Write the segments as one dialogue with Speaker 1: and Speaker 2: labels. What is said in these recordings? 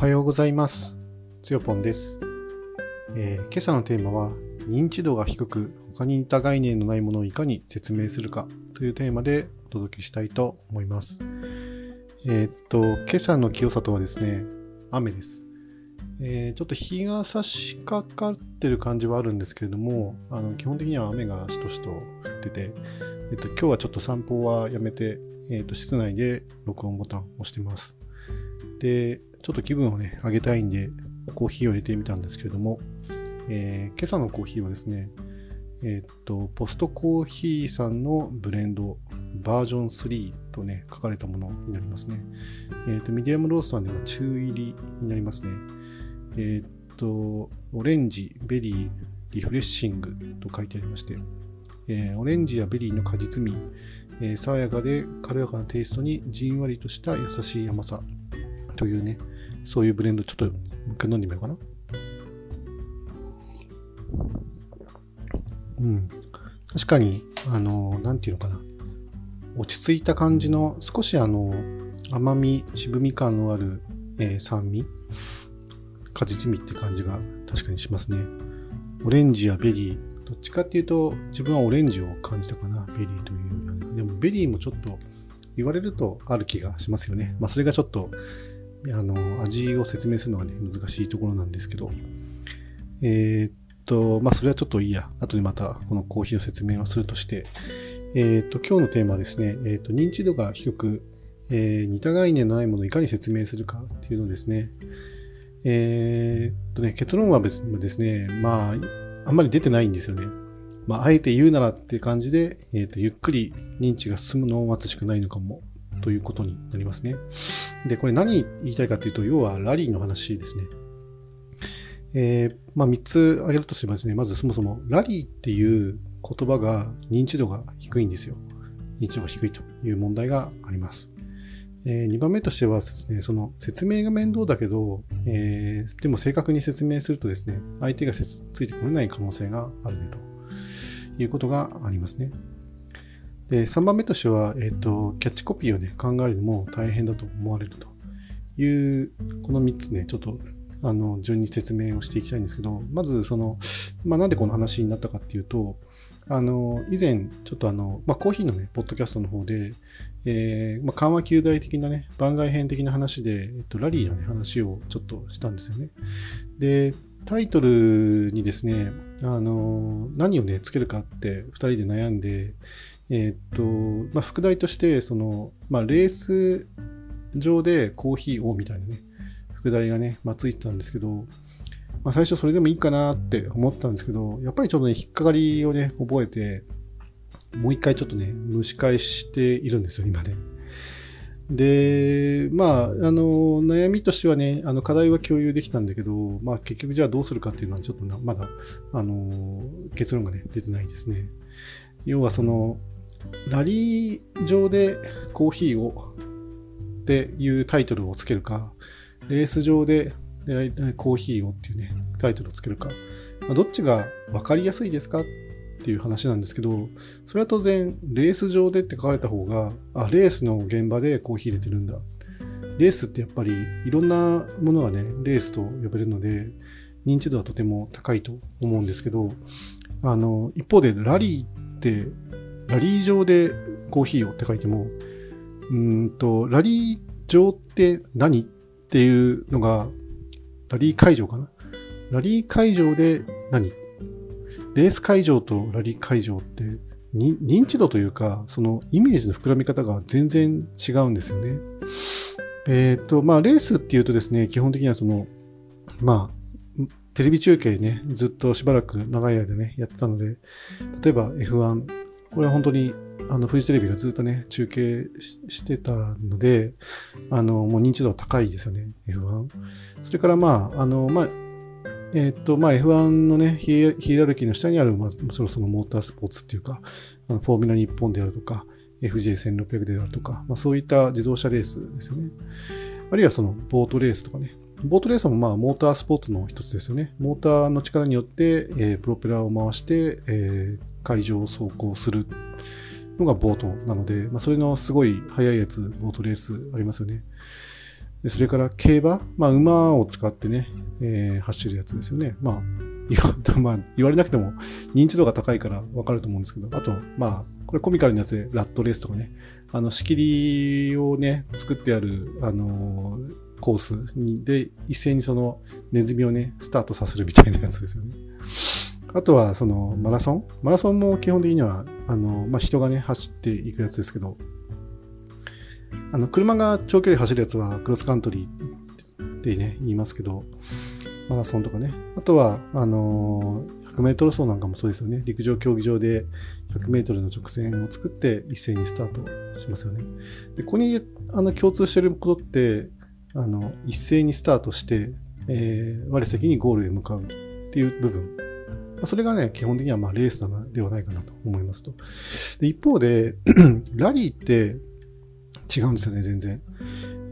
Speaker 1: はようございます。つよぽんです、えー今朝のテーマは、認知度が低く他に似た概念のないものをいかに説明するかというテーマでお届けしたいと思います。えーっと、今朝の清里はですね、雨です。えーちょっと日が差し掛かってる感じはあるんですけれども、あの基本的には雨がしとしと降ってて、えっと、今日はちょっと散歩はやめて、えっと、室内で録音ボタンを押してます。で、ちょっと気分をね、上げたいんで、コーヒーを入れてみたんですけれども、えー今朝のコーヒーはですね、えーっと、 PostCoffee さんのブレンド、バージョン3とね、書かれたものになりますね。えーっと、ミディアムローストなんで、まあ中煎りになりますね。えーっと、オレンジ、ベリー、 refreshing と書いてありまして、えーオレンジやベリーの果実味、えー爽やかで軽やかなテイストにじんわりとした優しい甘さというね、そういうブレンド、ちょっともう一回飲んでみようかな？うん。確かに、あの、なんていうのかな？落ち着いた感じの、少しあの、甘み、渋み感のある、えー酸味、果実味って感じが確かにしますね。オレンジやベリー、どっちかっていうと、自分はオレンジを感じたかな、ベリーというよりはね。でも、ベリーもちょっと、言われるとある気がしますよね。まあ、それがちょっと、あの、味を説明するのがね、難しいところなんですけど。えーっと、まあ、それはちょっといいや。後でまた、このコーヒーの説明をするとして。えーっと、今日のテーマはですね、えーっと、認知度が低く、えー似た概念のないものをいかに説明するかっていうのですね。えっとね、結論は別にですね、まあ、あんまり出てないんですよね。まあ、あえて言うならって感じで、えっと、ゆっくり認知が進むのを待つしかないのかも、ということになりますね。で、これ何言いたいかというと、要はラリーの話ですね。えーまあ、3つ挙げるとすればですね、まずそもそもラリーっていう言葉が認知度が低いんですよ。認知度が低いという問題があります。え2番目としてはですね、その説明が面倒だけど、えーでも正確に説明するとですね、相手がついてこれない可能性があるねということがありますね。で、3番目としては、えっ、と、キャッチコピーをね、考えるのも大変だと思われるという、この3つね、ちょっと、あの、順に説明をしていきたいんですけど、まず、その、まあ、なんでこの話になったかっていうと、あの、以前、ちょっとあの、まあ、コーヒーのね、ポッドキャストの方で、えー、まあ、緩和球大的なね、番外編的な話で、えっと、ラリーのね、話をちょっとしたんですよね。で、タイトルにですね、あの、何をね、つけるかって二人で悩んで、えっと、まあ、副題として、その、まあ、レース上でコーヒーをみたいなね、副題がね、まあ、ついてたんですけど、まあ、最初それでもいいかなって思ったんですけど、やっぱりちょっとね、引っかかりをね、覚えて、もう一回ちょっとね、蒸し返しているんですよ、今ね。で、まあ、あの、悩みとしてはね、あの、課題は共有できたんだけど、まあ、結局じゃあどうするかっていうのはちょっとな、まだ、あの、結論がね、出てないですね。要はその、ラリー上でコーヒーをっていうタイトルをつけるか、レース上でコーヒーをっていうね、タイトルをつけるか、まどっちが分かりやすいですかっていう話なんですけど、それは当然、レース上でって書かれた方が、あ、レースの現場でコーヒー入れてるんだ。レースってやっぱりいろんなものがね、レースと呼べるので、認知度はとても高いと思うんですけど、あの、一方でラリーって、ラリー上でコーヒーをって書いても、うんと、ラリー場って何っていうのが、ラリー会場かな？ラリー会場で何？レース会場とラリー会場って、認知度というか、そのイメージの膨らみ方が全然違うんですよね。えっ、と、まあ、レースっていうとですね、基本的にはその、まあ、テレビ中継ね、ずっとしばらく長い間ね、やってたので、例えば F1、これは本当に、あの、フジテレビがずっとね、中継してたので、あの、もう認知度は高いですよね、F1。それからまあ、あの、まあ、えっと、まあ F1 のね、ヒエラルキーの下にある、まあ、もちろんそのモータースポーツっていうか、あのフォーミュラ日本であるとか、FJ1600 であるとか、まあそういった自動車レースですよね。あるいはそのボートレースとかね。ボートレースもまあモータースポーツの一つですよね。モーターの力によって、えープロペラを回して、えー海上を走行するのがボートなので、まあそれのすごい速いやつ、ボートレースありますよね。でそれから競馬、まあ、馬を使ってね、えー、走るやつですよね。まあ、言わまあ、言われなくても認知度が高いからわかると思うんですけど、あと、まあ、これコミカルなやつでラットレースとかね、あの、仕切りをね、作ってある、あのー、コースに、で、一斉にそのネズミをね、スタートさせるみたいなやつですよね。あとは、その、マラソン？マラソンも基本的には、あの、まあ、人がね、走っていくやつですけど、あの、車が長距離走るやつはクロスカントリーってね、言いますけど、マラソンとかね。あとは、あのー、100メートル走なんかもそうですよね。陸上競技場で100メートルの直線を作って一斉にスタートしますよね。で、ここに、あの、共通してることって、あの、一斉にスタートして、えー、我先にゴールへ向かうっていう部分。それがね、基本的にはまあレースではないかなと思いますと。で一方で、ラリーって違うんですよね、全然。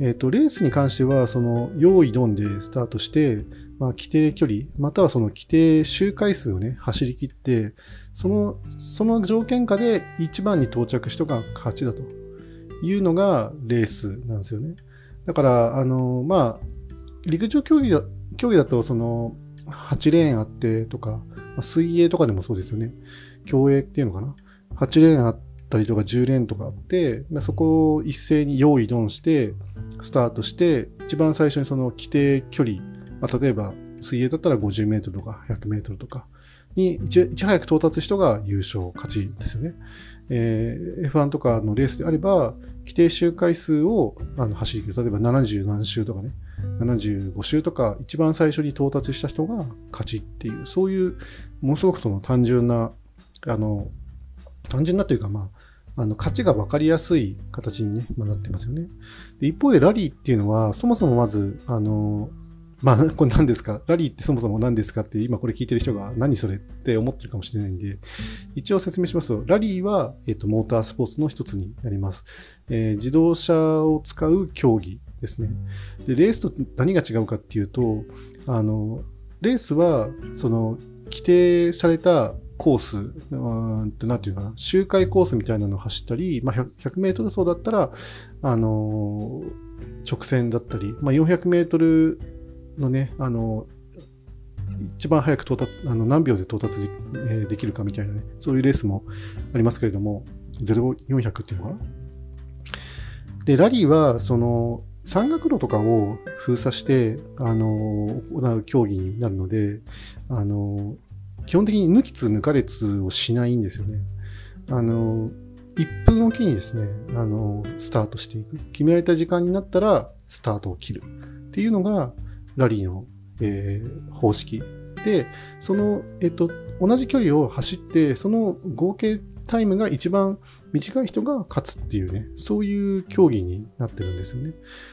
Speaker 1: えっ、ー、と、レースに関しては、その、用意ドンでスタートして、まあ、規定距離、またはその規定周回数をね、走り切って、その、その条件下で一番に到着したが勝ちだというのがレースなんですよね。だから、あの、まあ、陸上競技だ競技だと、その、8レーンあってとか、水泳とかでもそうですよね。競泳っていうのかな。8レーンあったりとか10レーンとかあってま、そこを一斉に用意ドンして、スタートして、一番最初にその規定距離、まあ、例えば水泳だったら50メートルとか100メートルとかにいち早く到達人が優勝、勝ちですよね。えー、F1 とかのレースであれば、規定周回数をあの走り切る。例えば70何周とかね、75周とか、一番最初に到達した人が勝ちっていう、そういう、ものすごくその単純な、あの、単純なというか、まあ、あの、勝ちが分かりやすい形にね、まあ、なってますよね。で一方でラリーっていうのは、そもそもまず、あの、まあ、これ何ですか？ラリーってそもそも何ですかって今これ聞いてる人が何それって思ってるかもしれないんで、一応説明しますと、ラリーは、えっ、と、モータースポーツの一つになります。えー、自動車を使う競技ですね。で、レースと何が違うかっていうと、あの、レースは、その、規定されたコース、うんと、なんていうかな、周回コースみたいなのを走ったり、まあ、100メートル走だったら、あの直線だったり、まあ、400メートルのね、あの一番早く到達、あの何秒で到達で,、できるかみたいなね、そういうレースもありますけれども、0400っていうのかなで、ラリーは、その、山岳路とかを封鎖して、あの、行う競技になるので、あの、基本的に抜きつ抜かれつをしないんですよね。あの、1分おきにですね、あの、スタートしていく。決められた時間になったら、スタートを切る。っていうのが、ラリーの、えー、方式。で、その、えっと、同じ距離を走って、その合計タイムが一番短い人が勝つっていうね、そういう競技になってるんですよね。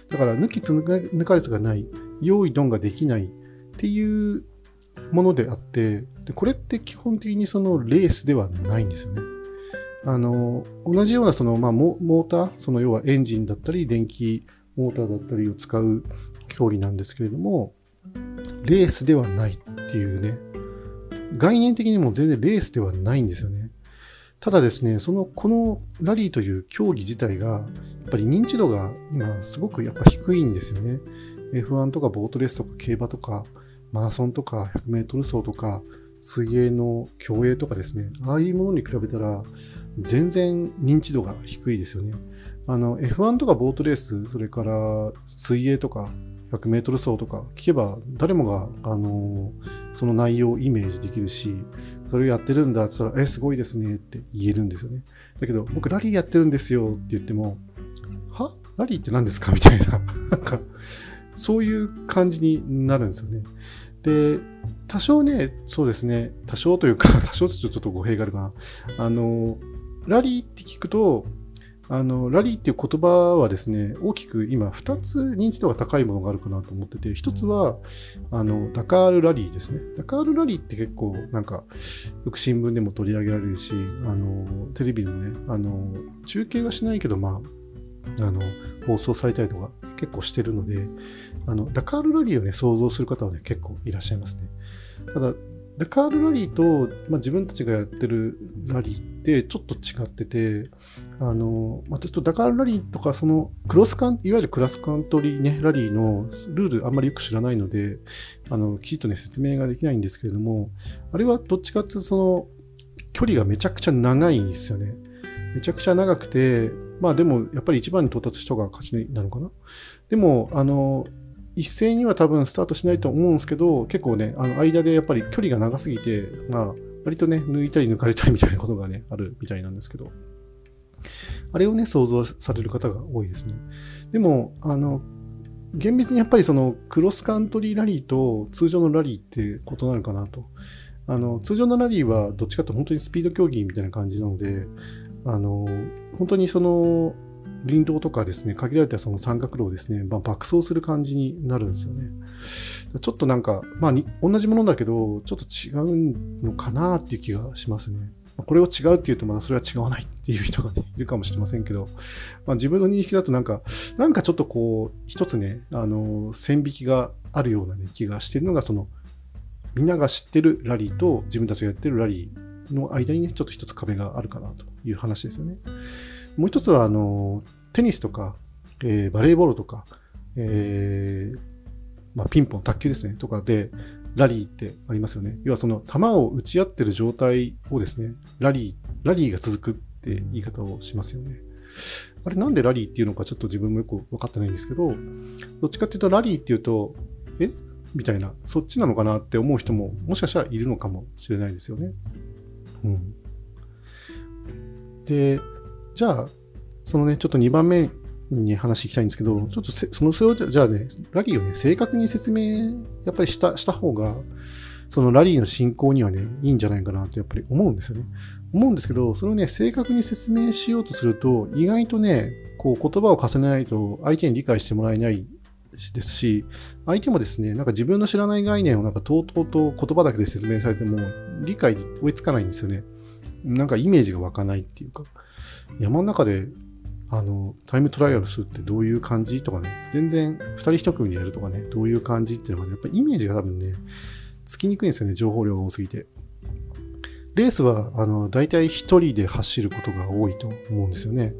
Speaker 1: だから、抜きつ抜かれつがない、用意ドンができないっていうものであって、でこれって基本的にそのレースではないんですよね。あの、同じようなその、まあ、モーター、その要はエンジンだったり、電気モーターだったりを使う競技なんですけれども、レースではないっていうね、概念的にも全然レースではないんですよね。ただですね、その、このラリーという競技自体が、やっぱり認知度が今すごくやっぱ低いんですよね。F1 とかボートレースとか競馬とか、マラソンとか100メートル走とか、水泳の競泳とかですね、ああいうものに比べたら、全然認知度が低いですよね。あの、F1 とかボートレース、それから水泳とか100メートル走とか聞けば誰もが、あのその内容をイメージできるし、それをやってるんだって言ったら、え、すごいですねって言えるんですよね。だけど、僕ラリーやってるんですよって言っても、は？ラリーって何ですか？みたいな。なんか、そういう感じになるんですよね。で、多少ね、そうですね、多少というか、多少ちょっと語弊があるかな。あの、ラリーって聞くと、あの、ラリーっていう言葉はですね、大きく今2つ認知度が高いものがあるかなと思ってて、1つは、あの、ダカールラリーですね。ダカールラリーって結構なんか、よく新聞でも取り上げられるし、あの、テレビでもね、あの、中継はしないけど、まあ、あの、放送されたりとか結構してるので、あの、ダカールラリーをね、想像する方はね、結構いらっしゃいますね。ただ、ダカールラリーと、まあ、自分たちがやってるラリーってちょっと違ってて、あの、まあ、ちょっとダカールラリーとか、その、クロスカン、いわゆるクラスカントリーね、ラリーのルールあんまりよく知らないので、あの、きちっとね、説明ができないんですけれども、あれはどっちかっていうと、その、距離がめちゃくちゃ長いんですよね。めちゃくちゃ長くて、まあでも、やっぱり一番に到達した人が勝ちなのかな。でも、あの、一斉には多分スタートしないと思うんですけど、結構ね、あの間でやっぱり距離が長すぎて、まあ、割とね、抜いたり抜かれたりみたいなことがね、あるみたいなんですけど、あれをね、想像される方が多いですね。でも、あの、厳密にやっぱりそのクロスカントリーラリーと通常のラリーって異なるかなと。あの、通常のラリーはどっちかというと本当にスピード競技みたいな感じなので、あの、本当にその、林道とかですね、限られたその三角路をですね、まあ、爆走する感じになるんですよね。ちょっとなんか、まあ同じものだけど、ちょっと違うのかなっていう気がしますね。これを違うって言うとまだそれは違わないっていう人がね、いるかもしれませんけど、まあ自分の認識だとなんか、なんかちょっとこう、一つね、あの、線引きがあるようなね、気がしてるのが、その、みんなが知ってるラリーと自分たちがやってるラリーの間にね、ちょっと一つ壁があるかなという話ですよね。もう一つは、あの、テニスとか、えー、バレーボールとか、えー、まあ、ピンポン、卓球ですね、とかで、ラリーってありますよね。要はその球を打ち合ってる状態をですね、ラリー、ラリーが続くって言い方をしますよね。あれなんでラリーっていうのかちょっと自分もよく分かってないんですけど、どっちかっていうとラリーっていうと、え？みたいな、そっちなのかなって思う人ももしかしたらいるのかもしれないですよね。うん。で、じゃあ、そのね、ちょっと2番目に、話していきたいんですけど、ちょっとその、それをじゃあね、ラリーをね、正確に説明、やっぱりした、した方が、そのラリーの進行にはね、いいんじゃないかなってやっぱり思うんですよね。思うんですけど、それをね、正確に説明しようとすると、意外とね、こう言葉を重ねないと相手に理解してもらえないですし、相手もですね、なんか自分の知らない概念をなんかとうとうと言葉だけで説明されても理解に追いつかないんですよね。なんかイメージが湧かないっていうか。山の中で、あの、タイムトライアルするってどういう感じとかね、全然二人一組でやるとかね、どういう感じっていうのがね、やっぱイメージが多分ね、つきにくいんですよね、情報量が多すぎて。レースは、あの、大体一人で走ることが多いと思うんですよね。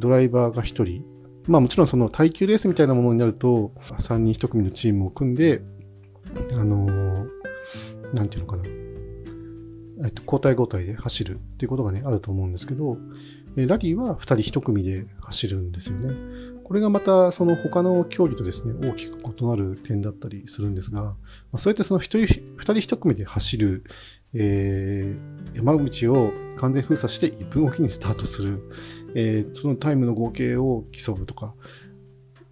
Speaker 1: ドライバーが一人。まあもちろんその耐久レースみたいなものになると、三人一組のチームを組んで、あのなんていうのかな。えっと、交代交代で走るっていうことがね、あると思うんですけど、ラリーは2人1組で走るんですよね。これがまたその他の競技とですね、大きく異なる点だったりするんですが、まあ、そうやってその1人、2人1組で走る、えー、山口を完全封鎖して1分おきにスタートする、えー、そのタイムの合計を競うとか、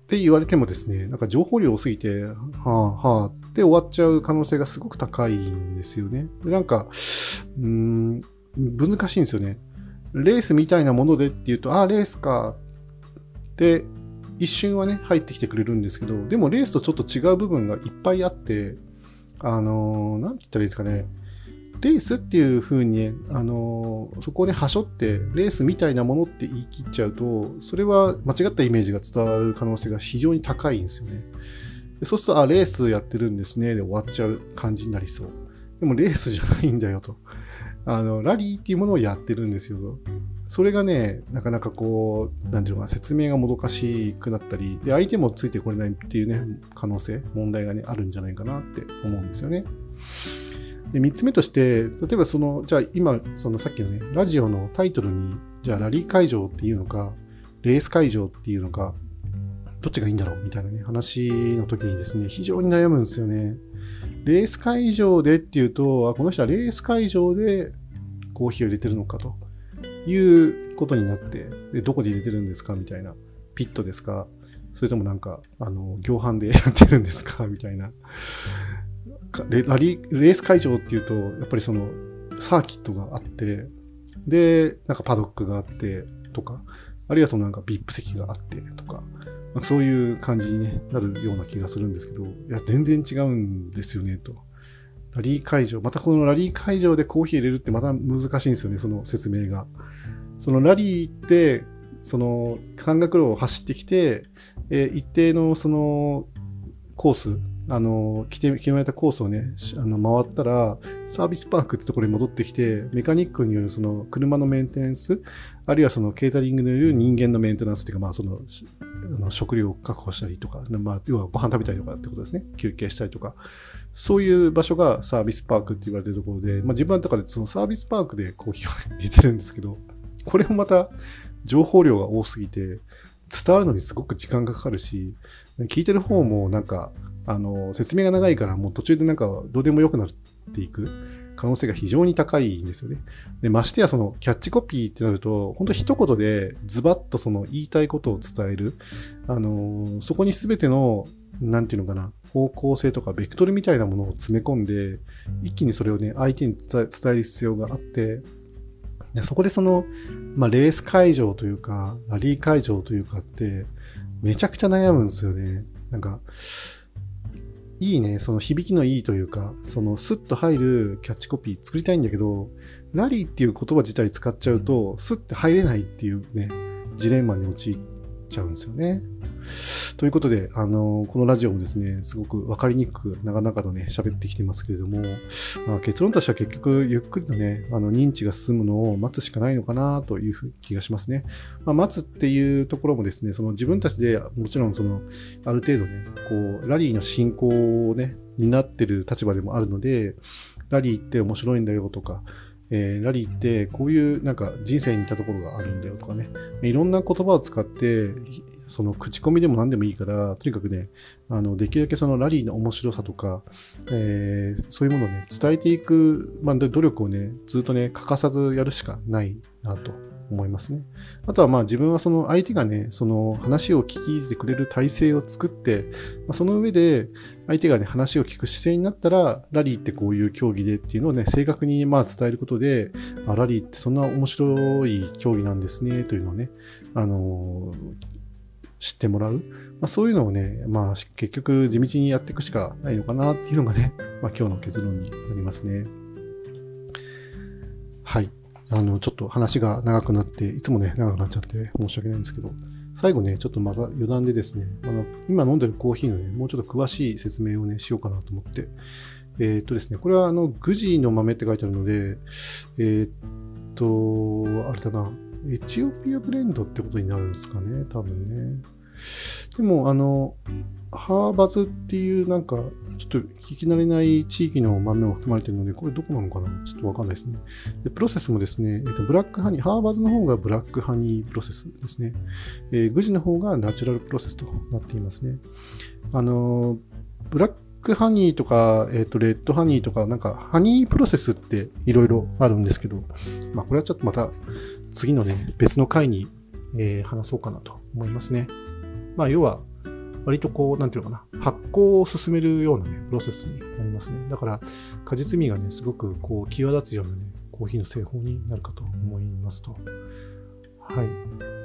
Speaker 1: って言われてもですね、なんか情報量多すぎて、はあはあって終わっちゃう可能性がすごく高いんですよね。でなんか、うん、難しいんですよね。レースみたいなものでって言うと、ああ、レースかって一瞬はね、入ってきてくれるんですけど、でもレースとちょっと違う部分がいっぱいあって、あのー、なんて言ったらいいですかね。レースっていう風に、ねあのー、そこではしょって、レースみたいなものって言い切っちゃうと、それは間違ったイメージが伝わる可能性が非常に高いんですよね。そうすると、あ、レースやってるんですね、で終わっちゃう感じになりそう。でもレースじゃないんだよと。あの、ラリーっていうものをやってるんですよ。それがね、なかなかこう、なんていうのかな、説明がもどかしくなったり、で、相手もついてこれないっていうね、可能性、問題がね、あるんじゃないかなって思うんですよね。で、三つ目として、例えばその、じゃあ今、そのさっきのね、ラジオのタイトルに、じゃあラリー会場っていうのか、レース会場っていうのか、どっちがいいんだろうみたいなね、話の時にですね、非常に悩むんですよね。レース会場でっていうと、あこの人はレース会場でコーヒーを入れてるのかと。いうことになって、でどこで入れてるんですかみたいな。ピットですか。それともなんか、あの、業販でやってるんですか？みたいな。レラリ、レース会場っていうと、やっぱりその、サーキットがあって、で、なんかパドックがあってとか、あるいはそのなんか VIP 席があってとか、まそういう感じに、ね、なるような気がするんですけど、いや、全然違うんですよね、と。ラリー会場、またこのラリー会場でコーヒー入れるってまた難しいんですよね、その説明が。そのラリーって、その山岳路を走ってきて、えー、一定のそのコースあの、来て、決められたコースをね、あの、回ったら、サービスパークってところに戻ってきて、メカニックによるその車のメンテナンス、あるいはそのケータリングによる人間のメンテナンスっていうか、まあその、あの食料を確保したりとか、まあ、要はご飯食べたりとかってことですね。休憩したりとか。そういう場所がサービスパークって言われてるところで、まあ自分の中でそのサービスパークでコーヒーを入れてるんですけど、これもまた情報量が多すぎて、伝わるのにすごく時間がかかるし、聞いてる方もなんか、あの、説明が長いからもう途中でなんかどうでもよくなっていく可能性が非常に高いんですよね。で、ましてやそのキャッチコピーってなると、本当一言でズバッとその言いたいことを伝える。あの、そこに全ての、なんていうのかな、方向性とかベクトルみたいなものを詰め込んで、一気にそれをね、相手に伝える必要があって、でそこでその、まあ、レース会場というか、ラリー会場というかって、めちゃくちゃ悩むんですよね。なんか、いいね、その響きのいいというか、そのスッと入るキャッチコピー作りたいんだけど、ラリーっていう言葉自体使っちゃうと、スッて入れないっていうね、ジレンマに陥っちゃうんですよね。ということで、あの、このラジオもですね、すごくわかりにくく長々とね、喋ってきてますけれども、まあ、結論としては結局、ゆっくりとね、あの、認知が進むのを待つしかないのかなという気がしますね。まあ、待つっていうところもですね、その自分たちでもちろんその、ある程度ね、こう、ラリーの進行をね、担ってる立場でもあるので、ラリーって面白いんだよとか、えー、ラリーってこういうなんか人生に似たところがあるんだよとかね、いろんな言葉を使ってその口コミでも何でもいいから、とにかくね、あの、できるだけそのラリーの面白さとか、えー、そういうものをね、伝えていく、まあ、努力をね、ずっとね、欠かさずやるしかないなと思いますね。あとはまあ自分はその相手がね、その話を聞き入れてくれる体制を作って、まあ、その上で相手がね、話を聞く姿勢になったら、ラリーってこういう競技でっていうのをね、正確にまあ伝えることで、あラリーってそんな面白い競技なんですね、というのをね、あのー知ってもらう？まあ、そういうのをね、まあ結局地道にやっていくしかないのかなっていうのがね、まあ今日の結論になりますね。はい。あの、ちょっと話が長くなって、いつもね、長くなっちゃって申し訳ないんですけど、最後ね、ちょっとまた余談でですね、あの、今飲んでるコーヒーのね、もうちょっと詳しい説明をね、しようかなと思って。えー、っとですね、これはあの、グジの豆って書いてあるので、えー、っと、あれだな、エチオピアブレンドってことになるんですかね、多分ね。でも、あの、ハーバズっていうなんか、ちょっと聞き慣れない地域の豆も含まれてるので、これどこなのかな？ちょっとわかんないですね。で、プロセスもですね、えっ、と、ブラックハニー、ハーバズの方がブラックハニープロセスですね。えー、グジの方がナチュラルプロセスとなっていますね。あの、ブラックハニーとか、えっ、と、レッドハニーとか、なんか、ハニープロセスっていろいろあるんですけど、まあ、これはちょっとまた次のね、別の回に、えー、話そうかなと思いますね。まあ、要は、割とこう、なんていうのかな、発酵を進めるようなね、プロセスになりますね。だから、果実味がね、すごくこう、際立つようなね、コーヒーの製法になるかと思いますと。はい。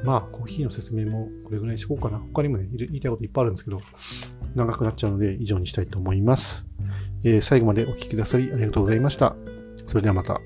Speaker 1: まあ、コーヒーの説明もこれぐらいにしこうかな。他にもね、言いたいこといっぱいあるんですけど、長くなっちゃうので以上にしたいと思います。えー、最後までお聴きくださりありがとうございました。それではまた。